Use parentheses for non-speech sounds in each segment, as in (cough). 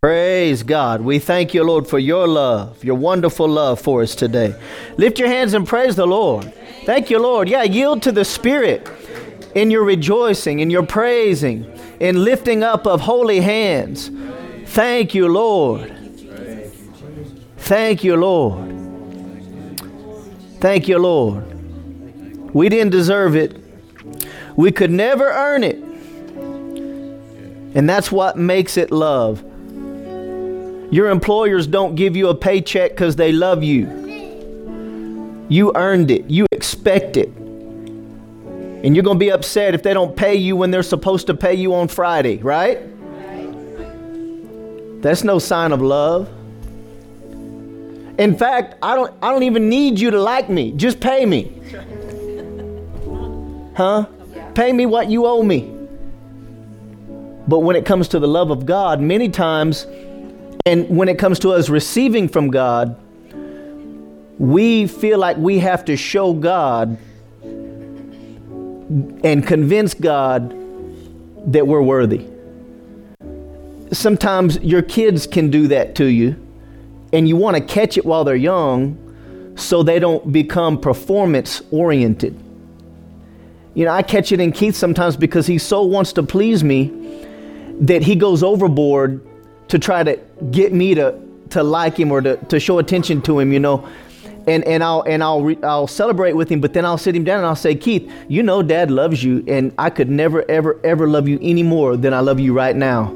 Praise God. We thank you, Lord, for your love, your wonderful love for us today. Lift your hands and praise the Lord. Thank you, Lord. Yeah, yield to the Spirit in your rejoicing, in your praising, in lifting up of holy hands. Thank you, Lord. Thank you, Lord. Thank you, Lord. We didn't deserve it. We could never earn it. And that's what makes it love. Your employers don't give you a paycheck because they love you. You earned it, you expect it. And you're going to be upset if they don't pay you when they're supposed to pay you on Friday, right? That's no sign of love. In fact, I don't I don't even need you to like me. Just pay me. Huh? Pay me what you owe me. But when it comes to the love of God, many times and when it comes to us receiving from God, we feel like we have to show God and convince God that we're worthy. Sometimes your kids can do that to you, and you want to catch it while they're young so they don't become performance oriented. You know, I catch it in Keith sometimes because he so wants to please me that he goes overboard to try to get me to, to like him or to, to show attention to him, you know. And, and I'll and I'll re, I'll celebrate with him, but then I'll sit him down and I'll say, Keith, you know, Dad loves you, and I could never ever ever love you any more than I love you right now.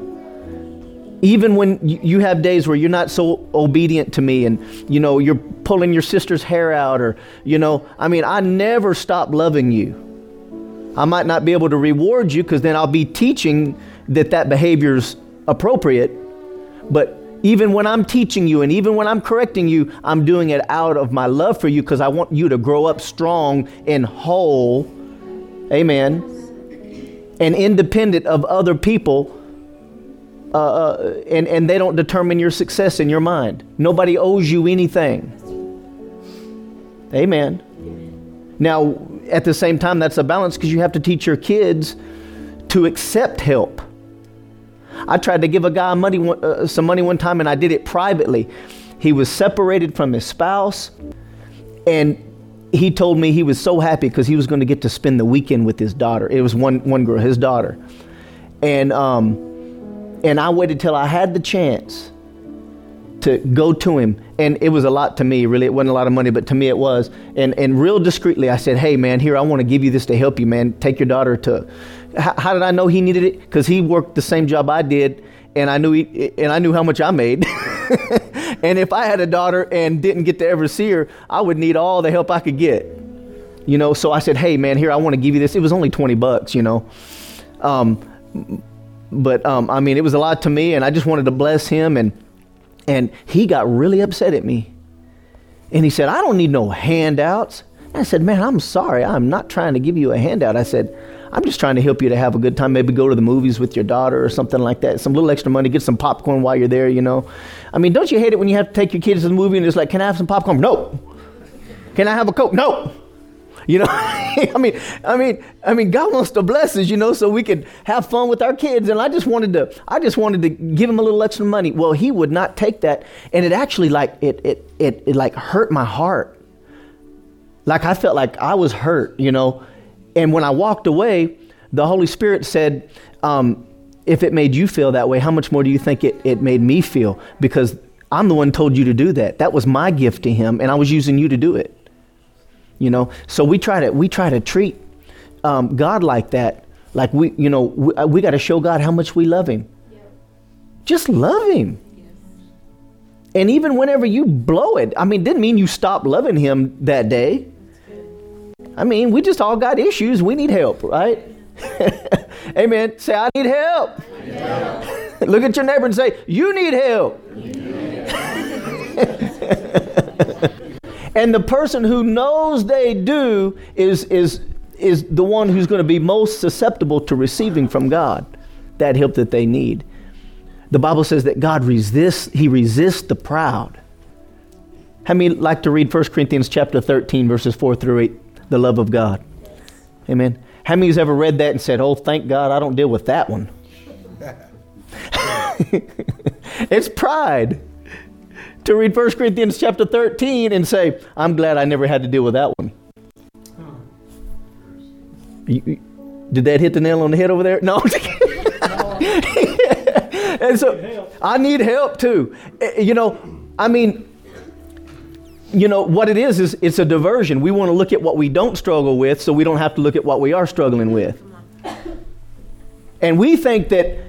Even when you have days where you're not so obedient to me, and you know you're pulling your sister's hair out, or you know, I mean, I never stop loving you. I might not be able to reward you because then I'll be teaching that that behavior's appropriate, but even when I'm teaching you and even when I'm correcting you, I'm doing it out of my love for you because I want you to grow up strong and whole. Amen. And independent of other people. Uh, uh, and, and they don't determine your success in your mind. Nobody owes you anything. Amen. Now, at the same time, that's a balance because you have to teach your kids to accept help. I tried to give a guy money, uh, some money one time, and I did it privately. He was separated from his spouse, and he told me he was so happy because he was going to get to spend the weekend with his daughter. It was one one girl, his daughter, and um, and I waited till I had the chance to go to him, and it was a lot to me. Really, it wasn't a lot of money, but to me it was. And and real discreetly, I said, "Hey, man, here I want to give you this to help you, man. Take your daughter to." How, did I know he needed it? Because he worked the same job I did, and I knew he, and I knew how much I made. (laughs) and if I had a daughter and didn't get to ever see her, I would need all the help I could get. You know, so I said, "Hey, man, here I want to give you this." It was only twenty bucks, you know. Um, but um, I mean, it was a lot to me, and I just wanted to bless him, and and he got really upset at me, and he said, "I don't need no handouts." I said, "Man, I'm sorry. I'm not trying to give you a handout." I said, I'm just trying to help you to have a good time. Maybe go to the movies with your daughter or something like that. Some little extra money, get some popcorn while you're there, you know. I mean, don't you hate it when you have to take your kids to the movie and it's like, can I have some popcorn? No. Can I have a Coke? No. (laughs) You know, (laughs) I mean, I mean, I mean, God wants to bless us, you know, so we can have fun with our kids. And I just wanted to, I just wanted to give him a little extra money. Well, he would not take that, and it actually like it, it, it, it like hurt my heart. Like I felt like I was hurt, you know. And when I walked away, the Holy Spirit said, um, if it made you feel that way, how much more do you think it, it made me feel? Because I'm the one told you to do that. That was my gift to him, and I was using you to do it. You know, so we try to we try to treat um, God like that. Like we, you know, we, we got to show God how much we love Him. Just love Him. And even whenever you blow it, I mean, didn't mean you stop loving Him that day. I mean, we just all got issues. We need help, right? (laughs) Amen. Say, I need help. (laughs) Look at your neighbor and say, You need help. (laughs) and the person who knows they do is, is, is the one who's going to be most susceptible to receiving from God that help that they need. The Bible says that God resists, He resists the proud. How many like to read 1 Corinthians chapter 13, verses 4 through 8? The love of God. Amen. How many has ever read that and said, Oh, thank God I don't deal with that one? (laughs) it's pride to read 1 Corinthians chapter 13 and say, I'm glad I never had to deal with that one. You, you, did that hit the nail on the head over there? No. (laughs) and so I need help too. Eh, you know, I mean, you know, what it is, is it's a diversion. We want to look at what we don't struggle with so we don't have to look at what we are struggling with. And we think that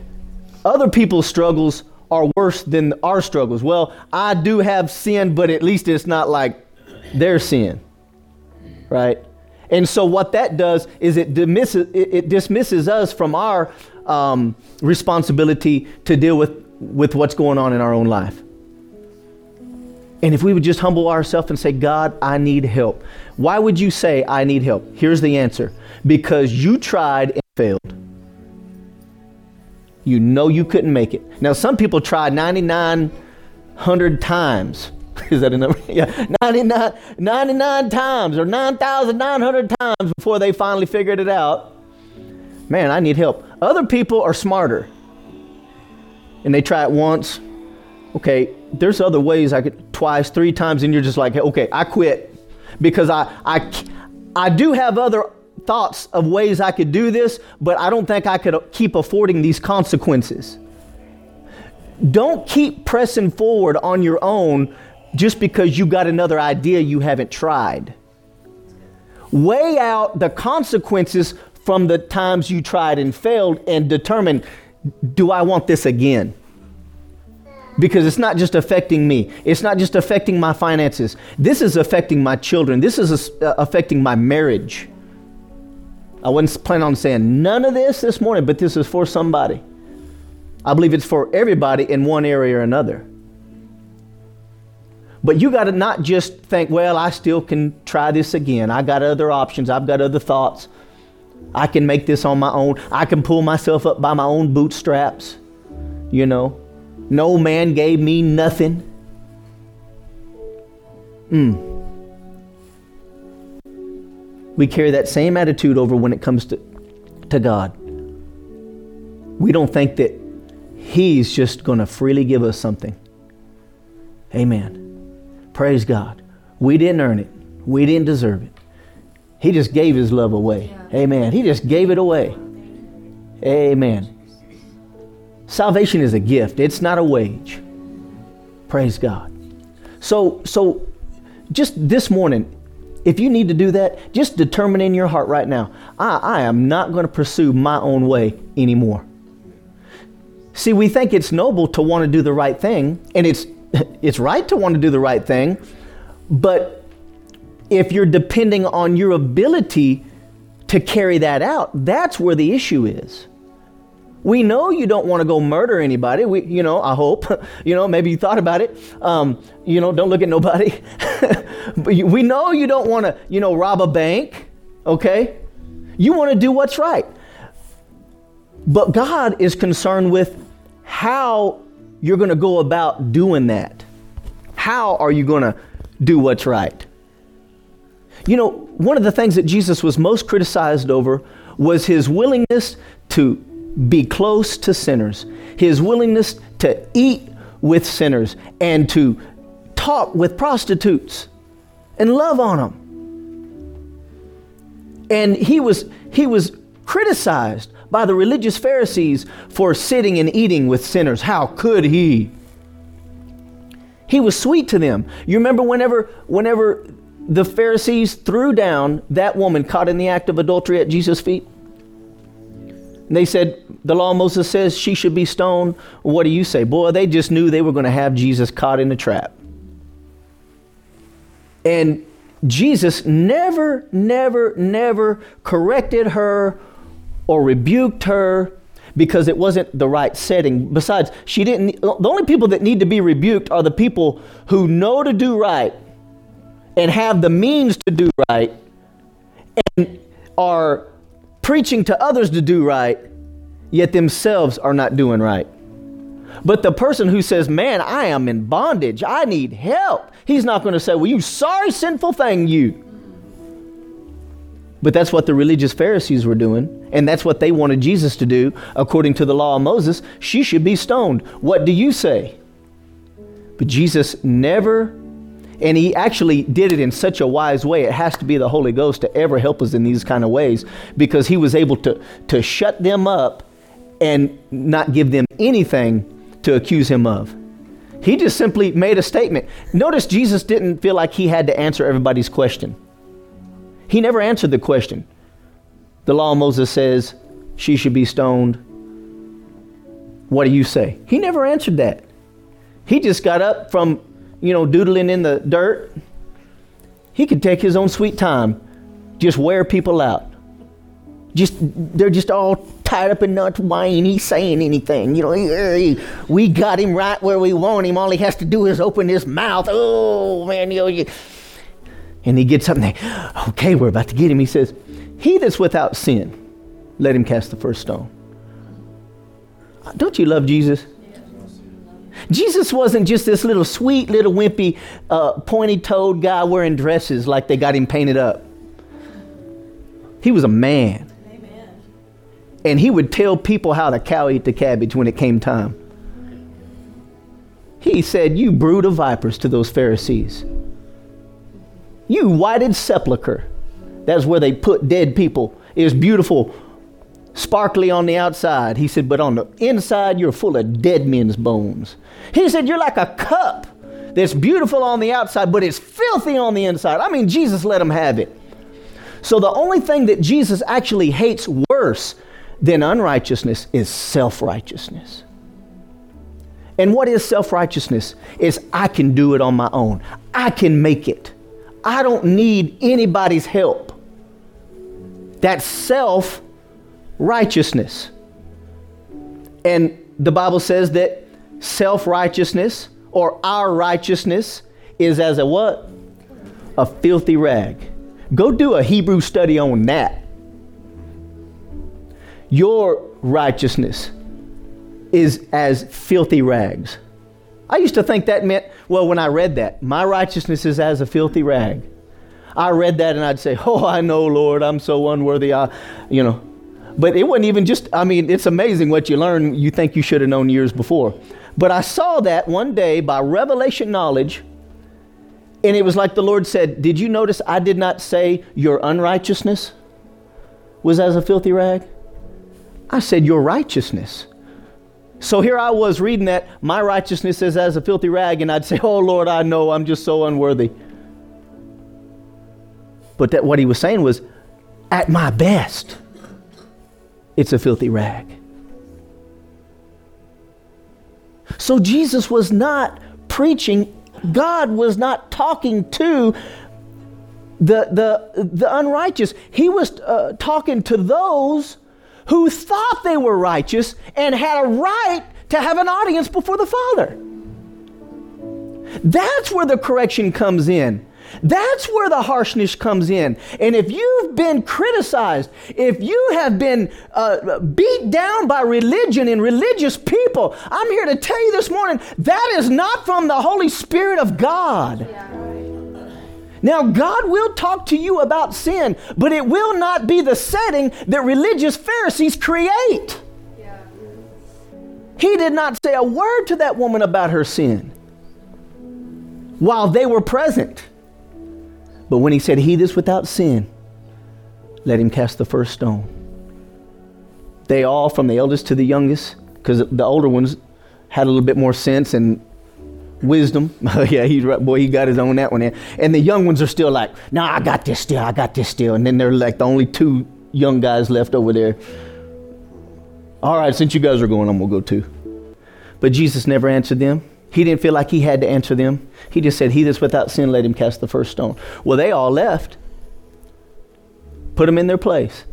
other people's struggles are worse than our struggles. Well, I do have sin, but at least it's not like their sin. Right? And so what that does is it dismisses, it dismisses us from our um, responsibility to deal with, with what's going on in our own life. And if we would just humble ourselves and say, God, I need help. Why would you say, I need help? Here's the answer because you tried and failed. You know you couldn't make it. Now, some people tried 9,900 times. (laughs) Is that a number? (laughs) yeah, 99, 99 times or 9,900 times before they finally figured it out. Man, I need help. Other people are smarter. And they try it once. Okay, there's other ways I could twice, three times, and you're just like, okay, I quit. Because I, I, I do have other thoughts of ways I could do this, but I don't think I could keep affording these consequences. Don't keep pressing forward on your own just because you got another idea you haven't tried. Weigh out the consequences from the times you tried and failed and determine do I want this again? Because it's not just affecting me. It's not just affecting my finances. This is affecting my children. This is uh, affecting my marriage. I wasn't planning on saying none of this this morning, but this is for somebody. I believe it's for everybody in one area or another. But you got to not just think, well, I still can try this again. I got other options. I've got other thoughts. I can make this on my own. I can pull myself up by my own bootstraps. You know, no man gave me nothing. Hmm we carry that same attitude over when it comes to, to God. We don't think that He's just going to freely give us something. Amen. Praise God. We didn't earn it, we didn't deserve it. He just gave His love away. Amen. He just gave it away. Amen. Salvation is a gift, it's not a wage. Praise God. So, so just this morning, if you need to do that, just determine in your heart right now I, I am not going to pursue my own way anymore. See, we think it's noble to want to do the right thing, and it's, (laughs) it's right to want to do the right thing, but if you're depending on your ability to carry that out, that's where the issue is. We know you don't want to go murder anybody. We, you know, I hope. (laughs) You know, maybe you thought about it. Um, you know, don't look at nobody. (laughs) but we know you don't want to, you know, rob a bank. Okay, you want to do what's right. But God is concerned with how you're going to go about doing that. How are you going to do what's right? You know, one of the things that Jesus was most criticized over was his willingness to be close to sinners, his willingness to eat with sinners and to talk with prostitutes and love on them. And he was, he was criticized by the religious Pharisees for sitting and eating with sinners. How could he? He was sweet to them. You remember whenever, whenever the Pharisees threw down that woman caught in the act of adultery at Jesus' feet? And they said, The law of Moses says she should be stoned. What do you say? Boy, they just knew they were going to have Jesus caught in a trap. And Jesus never, never, never corrected her or rebuked her because it wasn't the right setting. Besides, she didn't the only people that need to be rebuked are the people who know to do right and have the means to do right and are preaching to others to do right, yet themselves are not doing right. But the person who says, Man, I am in bondage, I need help, he's not going to say, Well, you sorry, sinful thing, you. But that's what the religious Pharisees were doing. and that's what they wanted Jesus to do according to the law of Moses, she should be stoned. What do you say? But Jesus never and he actually did it in such a wise way. It has to be the Holy Ghost to ever help us in these kind of ways because he was able to, to shut them up and not give them anything to accuse him of. He just simply made a statement. Notice Jesus didn't feel like he had to answer everybody's question. He never answered the question. The law of Moses says she should be stoned. What do you say? He never answered that. He just got up from, you know, doodling in the dirt. He could take his own sweet time, just wear people out. Just they're just all tied up in knots. Why ain't he saying anything? You know, we got him right where we want him. All he has to do is open his mouth. Oh man, you know, you. And he gets up and they, okay, we're about to get him. He says, He that's without sin, let him cast the first stone. Don't you love Jesus? Jesus wasn't just this little sweet, little wimpy, uh, pointy toed guy wearing dresses like they got him painted up. He was a man. And he would tell people how the cow ate the cabbage when it came time. He said, You brood of vipers to those Pharisees. You whited sepulchre. That's where they put dead people. It was beautiful, sparkly on the outside. He said, But on the inside, you're full of dead men's bones. He said, You're like a cup that's beautiful on the outside, but it's filthy on the inside. I mean, Jesus let him have it. So the only thing that Jesus actually hates worse than unrighteousness is self righteousness. And what is self righteousness? Is I can do it on my own. I can make it. I don't need anybody's help. That's self righteousness. And the Bible says that self righteousness or our righteousness is as a what? A filthy rag. Go do a Hebrew study on that your righteousness is as filthy rags. I used to think that meant, well, when I read that, my righteousness is as a filthy rag. I read that and I'd say, (laughs) oh, I know, Lord, I'm so unworthy. I, you know. But it wasn't even just, I mean, it's amazing what you learn you think you should have known years before. But I saw that one day by revelation knowledge, and it was like the Lord said, Did you notice I did not say your unrighteousness was as a filthy rag? I said, Your righteousness. So here I was reading that my righteousness is as a filthy rag, and I'd say, Oh Lord, I know I'm just so unworthy. But that what he was saying was, at my best, it's a filthy rag. So Jesus was not preaching, God was not talking to the, the, the unrighteous. He was uh, talking to those who thought they were righteous and had a right to have an audience before the Father. That's where the correction comes in. That's where the harshness comes in. And if you've been criticized, if you have been uh, beat down by religion and religious people, I'm here to tell you this morning that is not from the Holy Spirit of God. Yeah. Now, God will talk to you about sin, but it will not be the setting that religious Pharisees create. He did not say a word to that woman about her sin while they were present. But when he said, He that's without sin, let him cast the first stone. They all, from the eldest to the youngest, because the older ones had a little bit more sense and wisdom. (laughs) yeah, he's right. Boy, he got his own that one. In. And the young ones are still like, no, nah, I got this still. I got this still. And then they're like the only two young guys left over there. All right, since you guys are going, I'm going to go too. But Jesus never answered them. He didn't feel like he had to answer them. He just said, He that's without sin, let him cast the first stone. Well, they all left, put them in their place.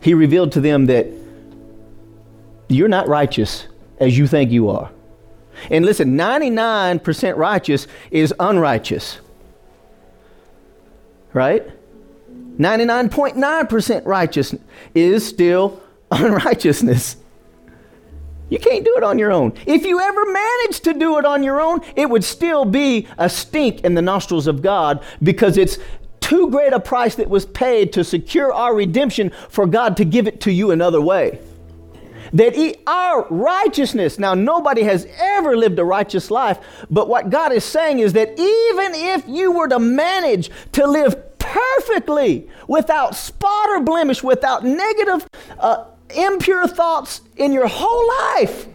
He revealed to them that you're not righteous as you think you are. And listen, 99% righteous is unrighteous. Right? 99.9% righteous is still (laughs) unrighteousness. You can't do it on your own. If you ever managed to do it on your own, it would still be a stink in the nostrils of God because it's too great a price that was paid to secure our redemption for God to give it to you another way. That he, our righteousness, now nobody has ever lived a righteous life, but what God is saying is that even if you were to manage to live perfectly, without spot or blemish, without negative, uh, impure thoughts in your whole life,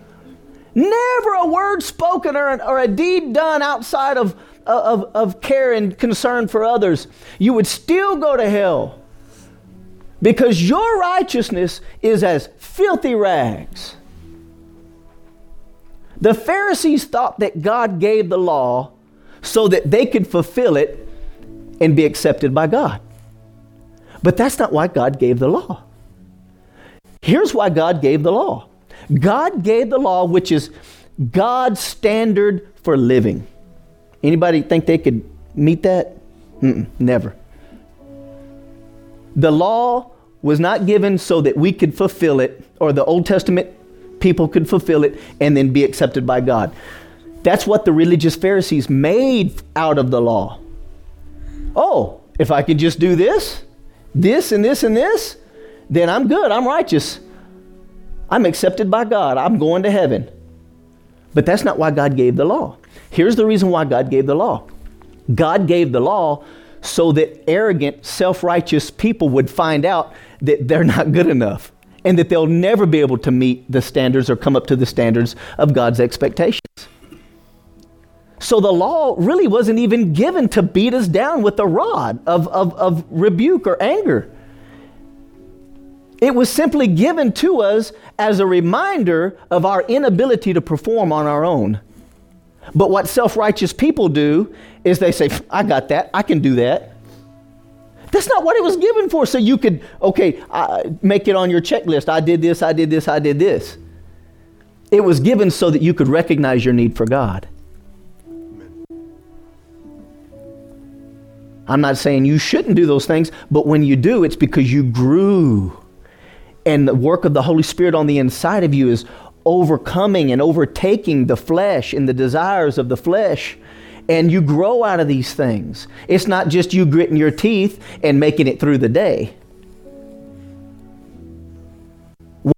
never a word spoken or, or a deed done outside of of, of care and concern for others, you would still go to hell because your righteousness is as filthy rags. The Pharisees thought that God gave the law so that they could fulfill it and be accepted by God. But that's not why God gave the law. Here's why God gave the law God gave the law, which is God's standard for living. Anybody think they could meet that? Mm-mm, never. The law was not given so that we could fulfill it, or the Old Testament people could fulfill it and then be accepted by God. That's what the religious Pharisees made out of the law. Oh, if I could just do this, this, and this, and this, then I'm good. I'm righteous. I'm accepted by God. I'm going to heaven. But that's not why God gave the law. Here's the reason why God gave the law God gave the law so that arrogant, self righteous people would find out that they're not good enough and that they'll never be able to meet the standards or come up to the standards of God's expectations. So the law really wasn't even given to beat us down with a rod of, of, of rebuke or anger. It was simply given to us as a reminder of our inability to perform on our own. But what self righteous people do is they say, I got that, I can do that. That's not what it was given for. So you could, okay, make it on your checklist. I did this, I did this, I did this. It was given so that you could recognize your need for God. I'm not saying you shouldn't do those things, but when you do, it's because you grew. And the work of the Holy Spirit on the inside of you is overcoming and overtaking the flesh and the desires of the flesh. And you grow out of these things. It's not just you gritting your teeth and making it through the day.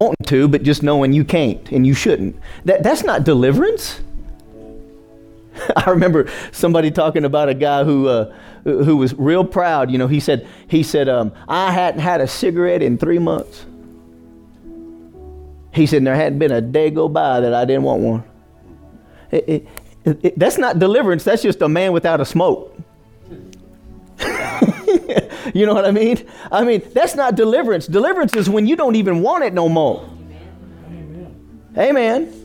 Wanting to, but just knowing you can't and you shouldn't. That, that's not deliverance. (laughs) I remember somebody talking about a guy who uh, who was real proud. You know, he said he said um, I hadn't had a cigarette in three months. He said, There hadn't been a day go by that I didn't want one. It, it, it, that's not deliverance, that's just a man without a smoke. (laughs) you know what I mean? I mean, that's not deliverance. Deliverance is when you don't even want it no more. Amen. Amen.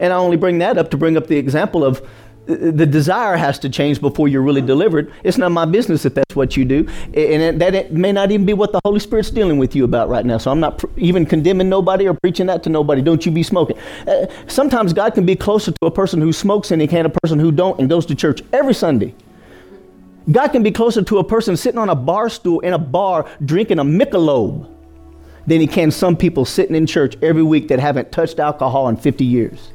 And I only bring that up to bring up the example of the desire has to change before you're really delivered. It's not my business if that's what you do. And that it may not even be what the Holy Spirit's dealing with you about right now. So I'm not even condemning nobody or preaching that to nobody. Don't you be smoking. Uh, sometimes God can be closer to a person who smokes than he can a person who don't and goes to church every Sunday. God can be closer to a person sitting on a bar stool in a bar drinking a Michelob than he can some people sitting in church every week that haven't touched alcohol in 50 years.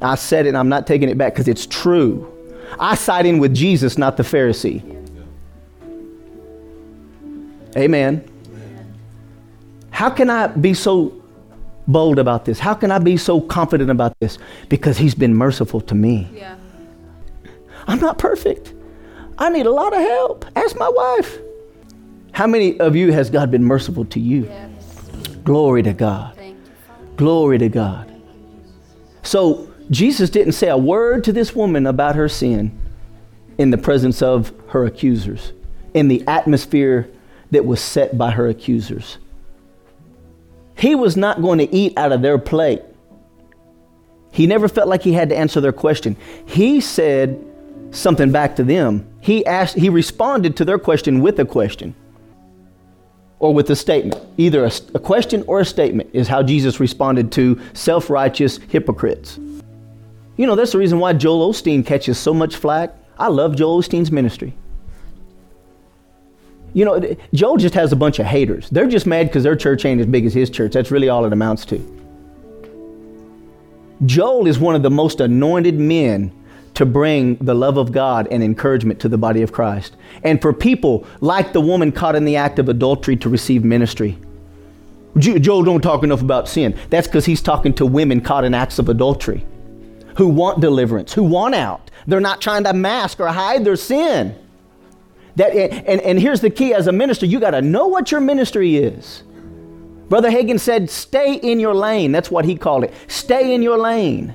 I said it and I'm not taking it back because it's true. I side in with Jesus, not the Pharisee. Amen. How can I be so bold about this? How can I be so confident about this? Because he's been merciful to me. Yeah. I'm not perfect. I need a lot of help. Ask my wife. How many of you has God been merciful to you? Yes. Glory to God. Glory to God. So Jesus didn't say a word to this woman about her sin in the presence of her accusers, in the atmosphere that was set by her accusers. He was not going to eat out of their plate. He never felt like he had to answer their question. He said something back to them. He asked he responded to their question with a question or with a statement. Either a, a question or a statement is how Jesus responded to self-righteous hypocrites. You know, that's the reason why Joel Osteen catches so much flack. I love Joel Osteen's ministry. You know, Joel just has a bunch of haters. They're just mad because their church ain't as big as his church. That's really all it amounts to. Joel is one of the most anointed men to bring the love of God and encouragement to the body of Christ. And for people like the woman caught in the act of adultery to receive ministry. Joel don't talk enough about sin. That's because he's talking to women caught in acts of adultery who want deliverance, who want out. They're not trying to mask or hide their sin. That, and, and here's the key as a minister, you got to know what your ministry is. Brother Hagin said, stay in your lane. That's what he called it. Stay in your lane.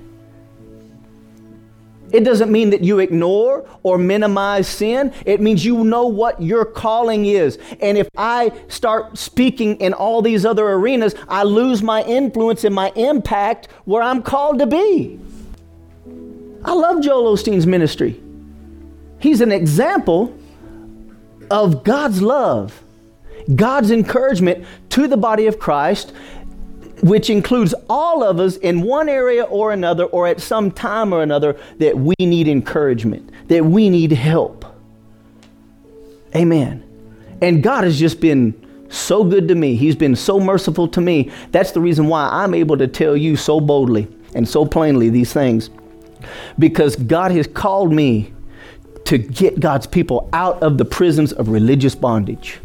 It doesn't mean that you ignore or minimize sin. It means you know what your calling is. And if I start speaking in all these other arenas, I lose my influence and my impact where I'm called to be. I love Joel Osteen's ministry. He's an example of God's love, God's encouragement to the body of Christ, which includes all of us in one area or another, or at some time or another, that we need encouragement, that we need help. Amen. And God has just been so good to me. He's been so merciful to me. That's the reason why I'm able to tell you so boldly and so plainly these things because God has called me to get God's people out of the prisons of religious bondage.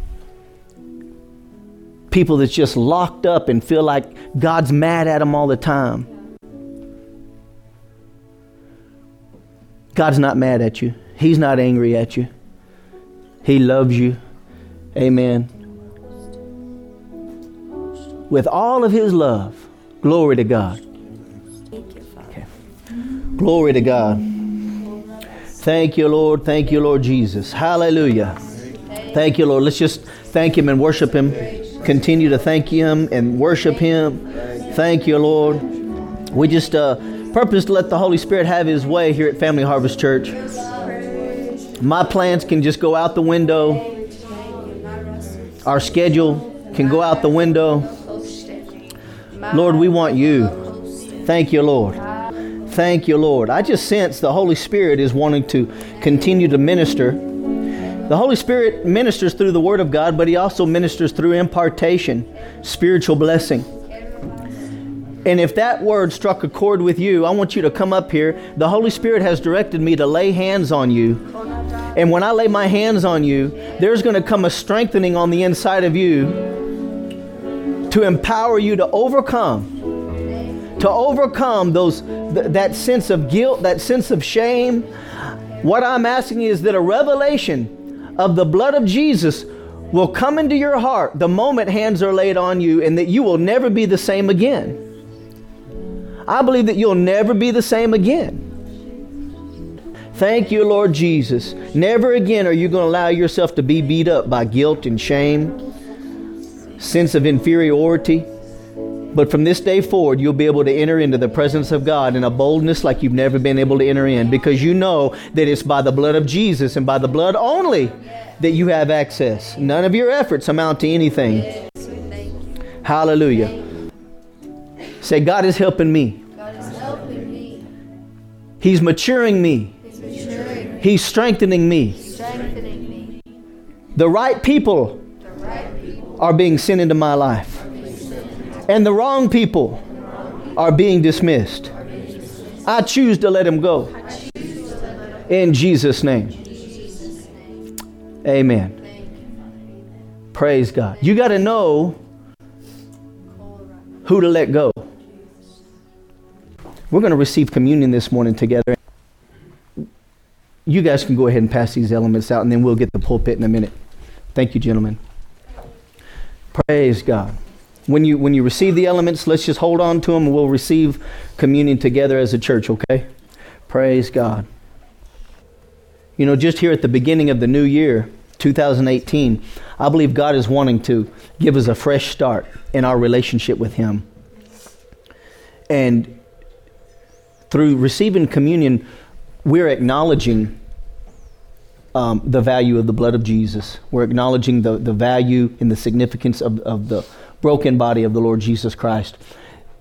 People that's just locked up and feel like God's mad at them all the time. God's not mad at you. He's not angry at you. He loves you. Amen. With all of his love. Glory to God. Glory to God. Thank you, Lord. Thank you, Lord Jesus. Hallelujah. Thank you, Lord. Let's just thank Him and worship Him. Continue to thank Him and worship Him. Thank you, Lord. We just uh, purpose to let the Holy Spirit have His way here at Family Harvest Church. My plans can just go out the window. Our schedule can go out the window. Lord, we want you. Thank you, Lord. Thank you, Lord. I just sense the Holy Spirit is wanting to continue to minister. The Holy Spirit ministers through the Word of God, but He also ministers through impartation, spiritual blessing. And if that word struck a chord with you, I want you to come up here. The Holy Spirit has directed me to lay hands on you. And when I lay my hands on you, there's going to come a strengthening on the inside of you to empower you to overcome to overcome those th- that sense of guilt, that sense of shame. What I'm asking is that a revelation of the blood of Jesus will come into your heart the moment hands are laid on you and that you will never be the same again. I believe that you'll never be the same again. Thank you, Lord Jesus. Never again are you going to allow yourself to be beat up by guilt and shame, sense of inferiority. But from this day forward, you'll be able to enter into the presence of God in a boldness like you've never been able to enter in because you know that it's by the blood of Jesus and by the blood only that you have access. None of your efforts amount to anything. Hallelujah. Say, God is helping me. He's maturing me. He's strengthening me. The right people are being sent into my life and the wrong people are being dismissed. I choose to let him go. In Jesus' name. Amen. Praise God. You got to know who to let go. We're going to receive communion this morning together. You guys can go ahead and pass these elements out, and then we'll get the pulpit in a minute. Thank you, gentlemen. Praise God when you when you receive the elements, let's just hold on to them and we'll receive communion together as a church, okay? Praise God. You know, just here at the beginning of the new year, 2018, I believe God is wanting to give us a fresh start in our relationship with Him. And through receiving communion, we're acknowledging um, the value of the blood of Jesus. We're acknowledging the, the value and the significance of, of the broken body of the Lord Jesus Christ.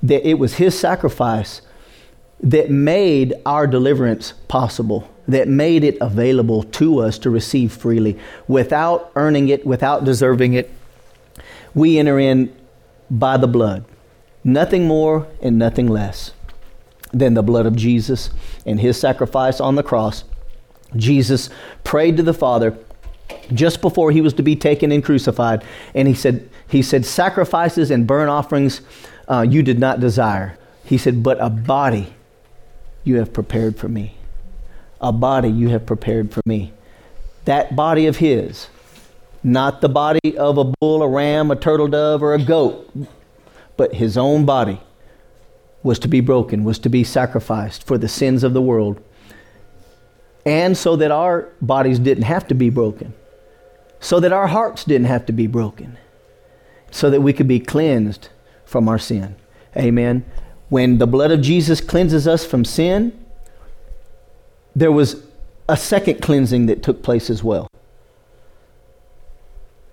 That it was his sacrifice that made our deliverance possible, that made it available to us to receive freely without earning it, without deserving it. We enter in by the blood, nothing more and nothing less. than the blood of Jesus and his sacrifice on the cross. Jesus prayed to the Father just before he was to be taken and crucified, and he said, he said, sacrifices and burnt offerings uh, you did not desire. He said, but a body you have prepared for me. A body you have prepared for me. That body of his, not the body of a bull, a ram, a turtle dove, or a goat, but his own body was to be broken, was to be sacrificed for the sins of the world. And so that our bodies didn't have to be broken, so that our hearts didn't have to be broken, so that we could be cleansed from our sin. Amen. When the blood of Jesus cleanses us from sin, there was a second cleansing that took place as well.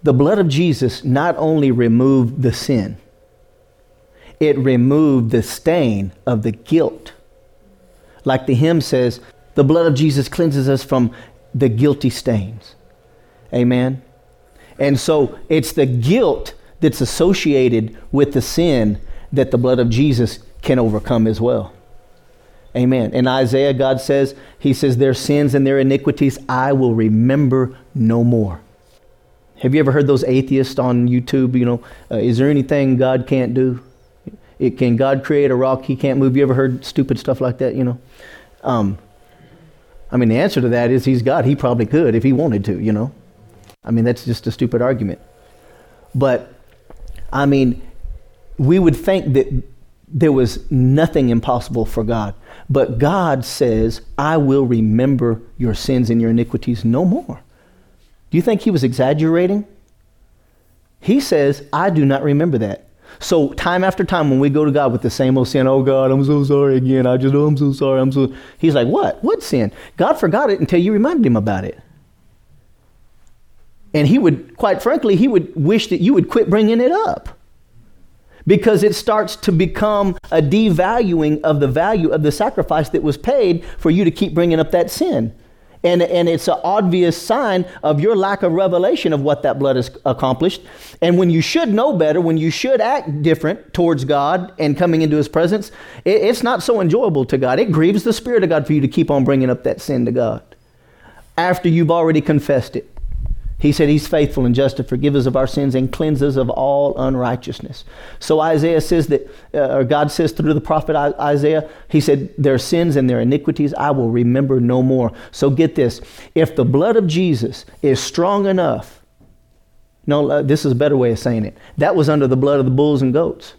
The blood of Jesus not only removed the sin, it removed the stain of the guilt. Like the hymn says, the blood of Jesus cleanses us from the guilty stains. Amen. And so it's the guilt that's associated with the sin that the blood of Jesus can overcome as well. Amen. In Isaiah, God says, He says, Their sins and their iniquities I will remember no more. Have you ever heard those atheists on YouTube? You know, uh, is there anything God can't do? It, can God create a rock he can't move? You ever heard stupid stuff like that? You know, um, I mean, the answer to that is He's God. He probably could if He wanted to. You know, I mean, that's just a stupid argument. But I mean, we would think that there was nothing impossible for God. But God says, I will remember your sins and your iniquities no more. Do you think he was exaggerating? He says, I do not remember that. So time after time, when we go to God with the same old sin, oh God, I'm so sorry again. I just, oh, I'm so sorry. I'm so. He's like, what? What sin? God forgot it until you reminded him about it. And he would, quite frankly, he would wish that you would quit bringing it up because it starts to become a devaluing of the value of the sacrifice that was paid for you to keep bringing up that sin. And, and it's an obvious sign of your lack of revelation of what that blood has accomplished. And when you should know better, when you should act different towards God and coming into His presence, it, it's not so enjoyable to God. It grieves the Spirit of God for you to keep on bringing up that sin to God after you've already confessed it. He said he's faithful and just to forgive us of our sins and cleanse us of all unrighteousness. So Isaiah says that, uh, or God says through the prophet Isaiah, he said, their sins and their iniquities I will remember no more. So get this. If the blood of Jesus is strong enough, no, uh, this is a better way of saying it. That was under the blood of the bulls and goats.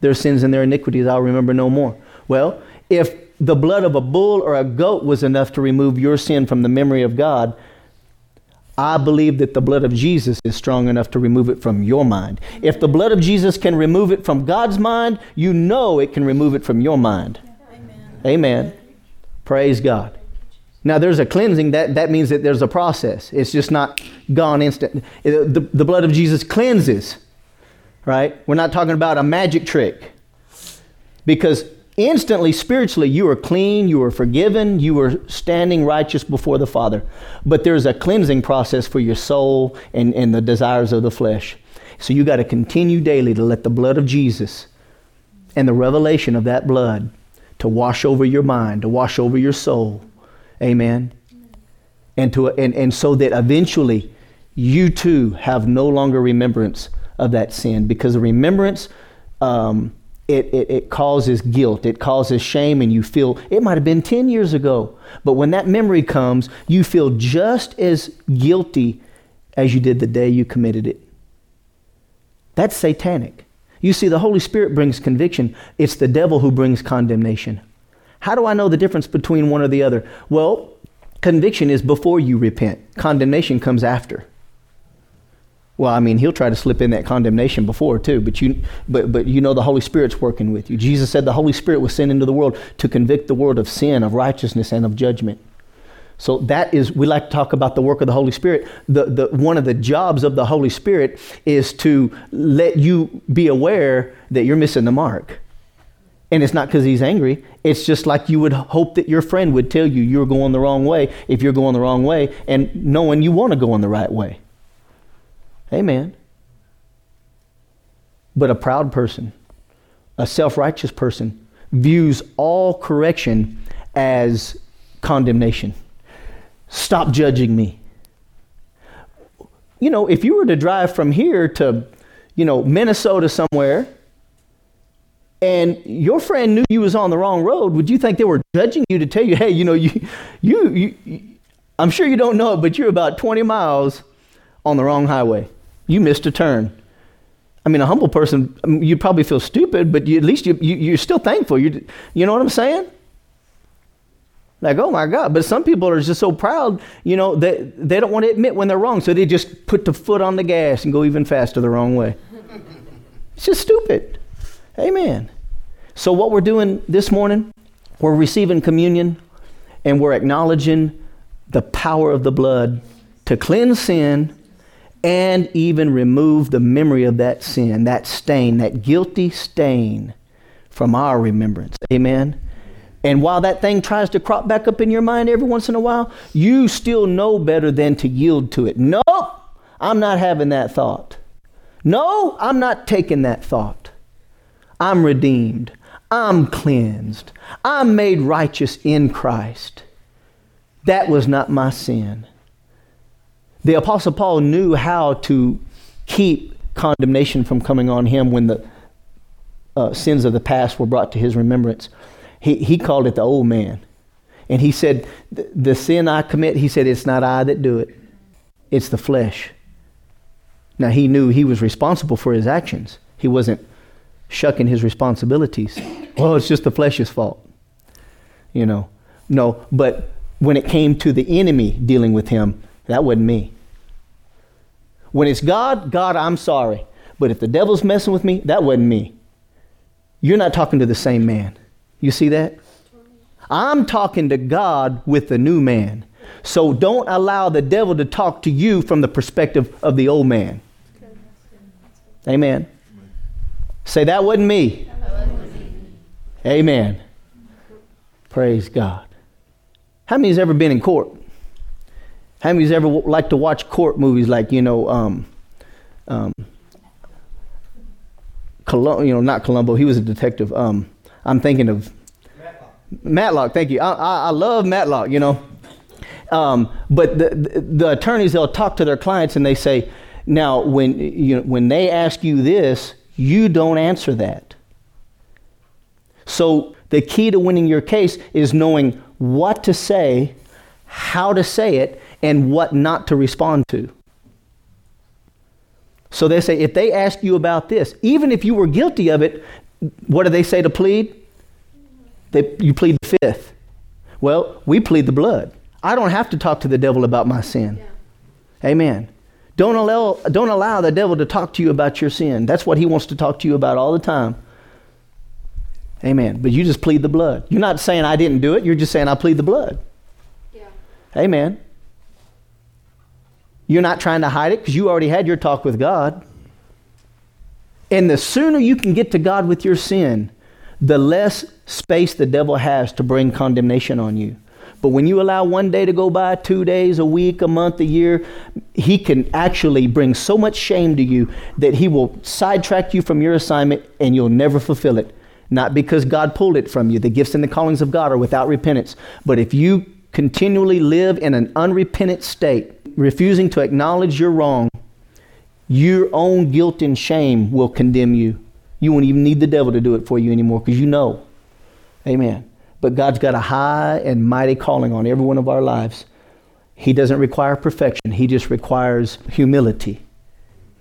Their sins and their iniquities I'll remember no more. Well, if the blood of a bull or a goat was enough to remove your sin from the memory of God, I believe that the blood of Jesus is strong enough to remove it from your mind. If the blood of Jesus can remove it from God's mind, you know it can remove it from your mind. Amen. Amen. Praise God. Now, there's a cleansing. That, that means that there's a process. It's just not gone instant. The, the blood of Jesus cleanses, right? We're not talking about a magic trick. Because Instantly, spiritually, you are clean, you are forgiven, you are standing righteous before the Father. But there's a cleansing process for your soul and, and the desires of the flesh. So you got to continue daily to let the blood of Jesus and the revelation of that blood to wash over your mind, to wash over your soul. Amen. And, to, and, and so that eventually you too have no longer remembrance of that sin because the remembrance um, it, it, it, causes guilt, it causes shame, and you feel it might have been 10 years ago. But when that memory comes, you feel just as guilty as you did the day you committed it. That's satanic. You see, the Holy Spirit brings conviction, it's the devil who brings condemnation. How do I know the difference between one or the other? Well, conviction is before you repent, condemnation comes after. Well, I mean, he'll try to slip in that condemnation before too, but you, but, but you know the Holy Spirit's working with you. Jesus said the Holy Spirit was sent into the world to convict the world of sin, of righteousness, and of judgment. So that is, we like to talk about the work of the Holy Spirit. The, the, one of the jobs of the Holy Spirit is to let you be aware that you're missing the mark. And it's not because he's angry. It's just like you would hope that your friend would tell you you're going the wrong way if you're going the wrong way and knowing you want to go in the right way. Amen. But a proud person, a self righteous person, views all correction as condemnation. Stop judging me. You know, if you were to drive from here to, you know, Minnesota somewhere, and your friend knew you was on the wrong road, would you think they were judging you to tell you, hey, you know, you, you, you, I'm sure you don't know it, but you're about 20 miles on the wrong highway. You missed a turn. I mean, a humble person—you'd um, probably feel stupid, but you, at least you, you, you're still thankful. You, you know what I'm saying? Like, oh my God. But some people are just so proud, you know, they, they don't want to admit when they're wrong. So they just put the foot on the gas and go even faster the wrong way. (laughs) it's just stupid. Amen. So, what we're doing this morning, we're receiving communion and we're acknowledging the power of the blood to cleanse sin and even remove the memory of that sin, that stain, that guilty stain from our remembrance. Amen. And while that thing tries to crop back up in your mind every once in a while, you still know better than to yield to it. No, I'm not having that thought. No, I'm not taking that thought. I'm redeemed. I'm cleansed. I'm made righteous in Christ. That was not my sin. The Apostle Paul knew how to keep condemnation from coming on him when the uh, sins of the past were brought to his remembrance he, he called it the old man. And he said, The sin I commit, he said, it's not I that do it, it's the flesh. Now, he knew he was responsible for his actions. He wasn't shucking his responsibilities. (laughs) Well, it's just the flesh's fault. You know, no, but when it came to the enemy dealing with him, that wasn't me. When it's God, God, I'm sorry. But if the devil's messing with me, that wasn't me. You're not talking to the same man. You see that? I'm talking to God with the new man. So don't allow the devil to talk to you from the perspective of the old man. Amen. Say, that wasn't me. Amen. Praise God. How many has ever been in court? How many has ever liked to watch court movies like, you know, um, um, Colum- you know, not Columbo, he was a detective. Um, I'm thinking of Matlock. Matlock thank you. I, I, I, love Matlock, you know. Um, but the, the, the, attorneys, they'll talk to their clients and they say, now, when, you when they ask you this, you don't answer that. So the key to winning your case is knowing what to say, how to say it, and what not to respond to. So they say, if they ask you about this, even if you were guilty of it, what do they say to plead? They, you plead the fifth. Well, we plead the blood. I don't have to talk to the devil about my sin. Yeah. Amen. Don't allow, don't allow the devil to talk to you about your sin. That's what he wants to talk to you about all the time. Amen. But you just plead the blood. You're not saying I didn't do it. You're just saying I plead the blood. Yeah. Amen. You're not trying to hide it because you already had your talk with God. And the sooner you can get to God with your sin, the less space the devil has to bring condemnation on you. But when you allow one day to go by, two days, a week, a month, a year, he can actually bring so much shame to you that he will sidetrack you from your assignment and you'll never fulfill it. Not because God pulled it from you. The gifts and the callings of God are without repentance. But if you continually live in an unrepentant state, refusing to acknowledge your wrong, your own guilt and shame will condemn you. You won't even need the devil to do it for you anymore because you know. Amen. But God's got a high and mighty calling on every one of our lives. He doesn't require perfection, He just requires humility.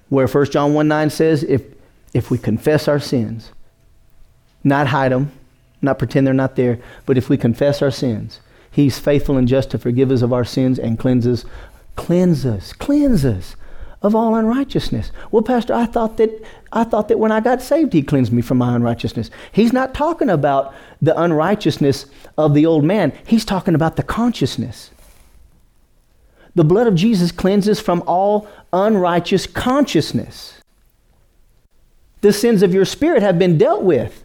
Where 1 John 1 9 says, if, if we confess our sins, not hide them, not pretend they're not there, but if we confess our sins, He's faithful and just to forgive us of our sins and cleanse us, cleanse us, cleanse us of all unrighteousness. Well, Pastor, I thought that I thought that when I got saved, He cleansed me from my unrighteousness. He's not talking about the unrighteousness of the old man. He's talking about the consciousness. The blood of Jesus cleanses from all unrighteous consciousness. The sins of your spirit have been dealt with.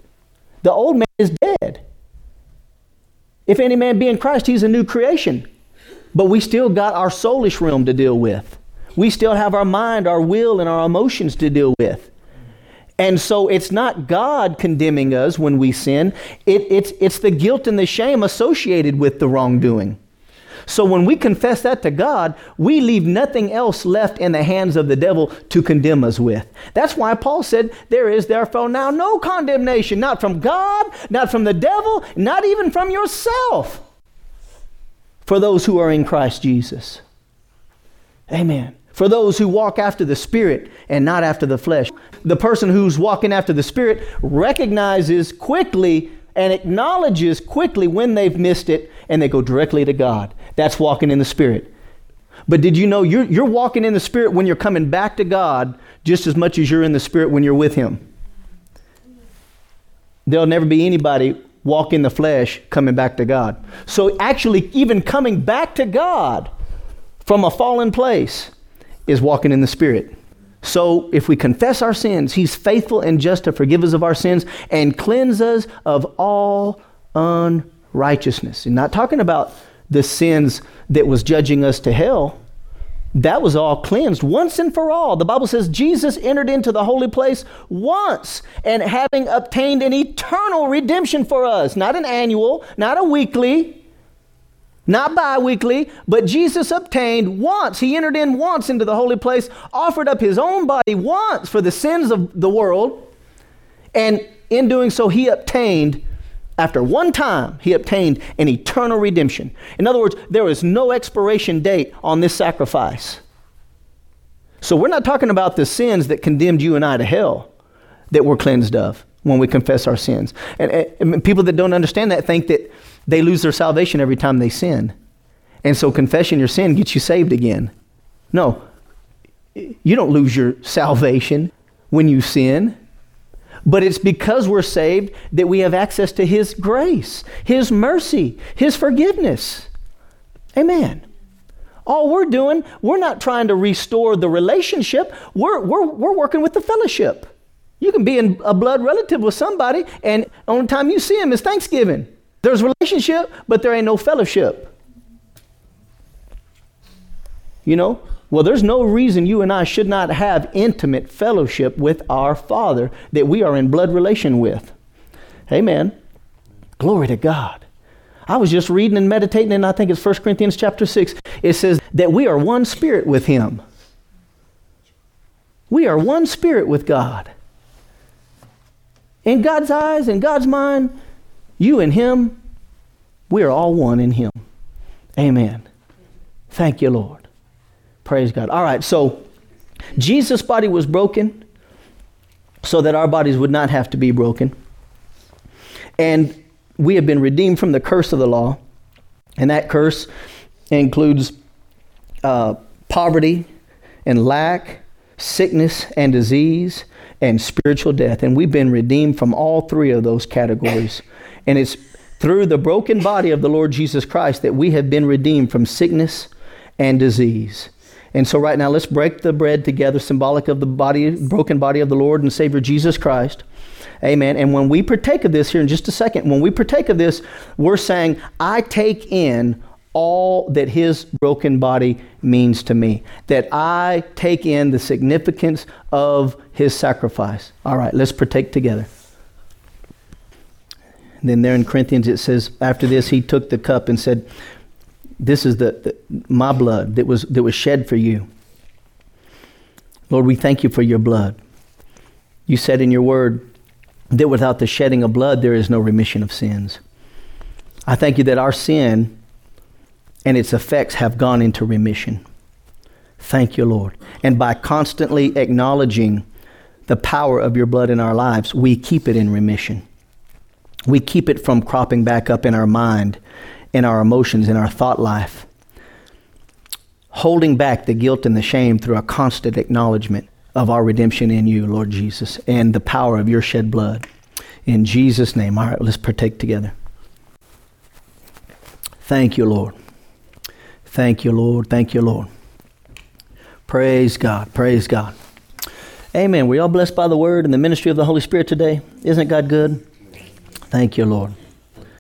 The old man is dead. If any man be in Christ, he's a new creation. But we still got our soulish realm to deal with we still have our mind, our will, and our emotions to deal with. And so it's not God condemning us when we sin, it, it's, it's the guilt and the shame associated with the wrongdoing. So when we confess that to God, we leave nothing else left in the hands of the devil to condemn us with. That's why Paul said, There is therefore now no condemnation, not from God, not from the devil, not even from yourself, for those who are in Christ Jesus. Amen. For those who walk after the Spirit and not after the flesh. The person who's walking after the Spirit recognizes quickly and acknowledges quickly when they've missed it and they go directly to God. That's walking in the Spirit. But did you know you're, you're walking in the Spirit when you're coming back to God just as much as you're in the Spirit when you're with Him? There'll never be anybody walk in the flesh coming back to God. So, actually, even coming back to God from a fallen place is walking in the Spirit. So, if we confess our sins, He's faithful and just to forgive us of our sins and cleanse us of all unrighteousness. And not talking about the sins that was judging us to hell. That was all cleansed once and for all. The Bible says Jesus entered into the holy place once and having obtained an eternal redemption for us, not an annual, not a weekly, not bi weekly, but Jesus obtained once. He entered in once into the holy place, offered up his own body once for the sins of the world, and in doing so, he obtained after one time, he obtained an eternal redemption. In other words, there is no expiration date on this sacrifice. So we're not talking about the sins that condemned you and I to hell that we're cleansed of when we confess our sins. And, and, people that don't understand that think that they lose their salvation every time they sin. And so confessing your sin gets you saved again. No, you don't lose your salvation when you sin. But it's because we're saved that we have access to His grace, His mercy, His forgiveness. Amen. All we're doing, we're not trying to restore the relationship, we're, we're, we're working with the fellowship. You can be in a blood relative with somebody, and only time you see him is Thanksgiving. There's relationship, but there ain't no fellowship. You know, well, there's no reason you and I should not have intimate fellowship with our Father that we are in blood relation with. Amen. Glory to God. I was just reading and meditating, and I think it's 1 Corinthians chapter 6. It says that we are one spirit with Him. We are one spirit with God. In God's eyes, in God's mind, you and Him, we are all one in Him. Amen. Thank you, Lord. Praise God. All right, so Jesus' body was broken so that our bodies would not have to be broken. And we have been redeemed from the curse of the law. And that curse includes uh, poverty and lack, sickness and disease, and spiritual death. And we've been redeemed from all three of those categories. And it's through the broken body of the Lord Jesus Christ that we have been redeemed from sickness and disease. And so, right now, let's break the bread together, symbolic of the body, broken body of the Lord and Savior Jesus Christ. Amen. And when we partake of this here in just a second, when we partake of this, we're saying, I take in all that his broken body means to me, that I take in the significance of his sacrifice. All right, let's partake together. And then there in Corinthians it says, after this, he took the cup and said, this is the, the, my blood that was, that was shed for you. Lord, we thank you for your blood. You said in your word that without the shedding of blood, there is no remission of sins. I thank you that our sin and its effects have gone into remission. Thank you, Lord. And by constantly acknowledging the power of your blood in our lives, we keep it in remission. We keep it from cropping back up in our mind in our emotions, in our thought life. Holding back the guilt and the shame through a constant acknowledgement of our redemption in you, Lord Jesus, and the power of your shed blood. In Jesus' name. All right, let's partake together. Thank you, Lord. Thank you, Lord. Thank you, Lord. Praise God. Praise God. Amen. We all blessed by the word and the ministry of the Holy Spirit today. Isn't God good? Thank you, Lord.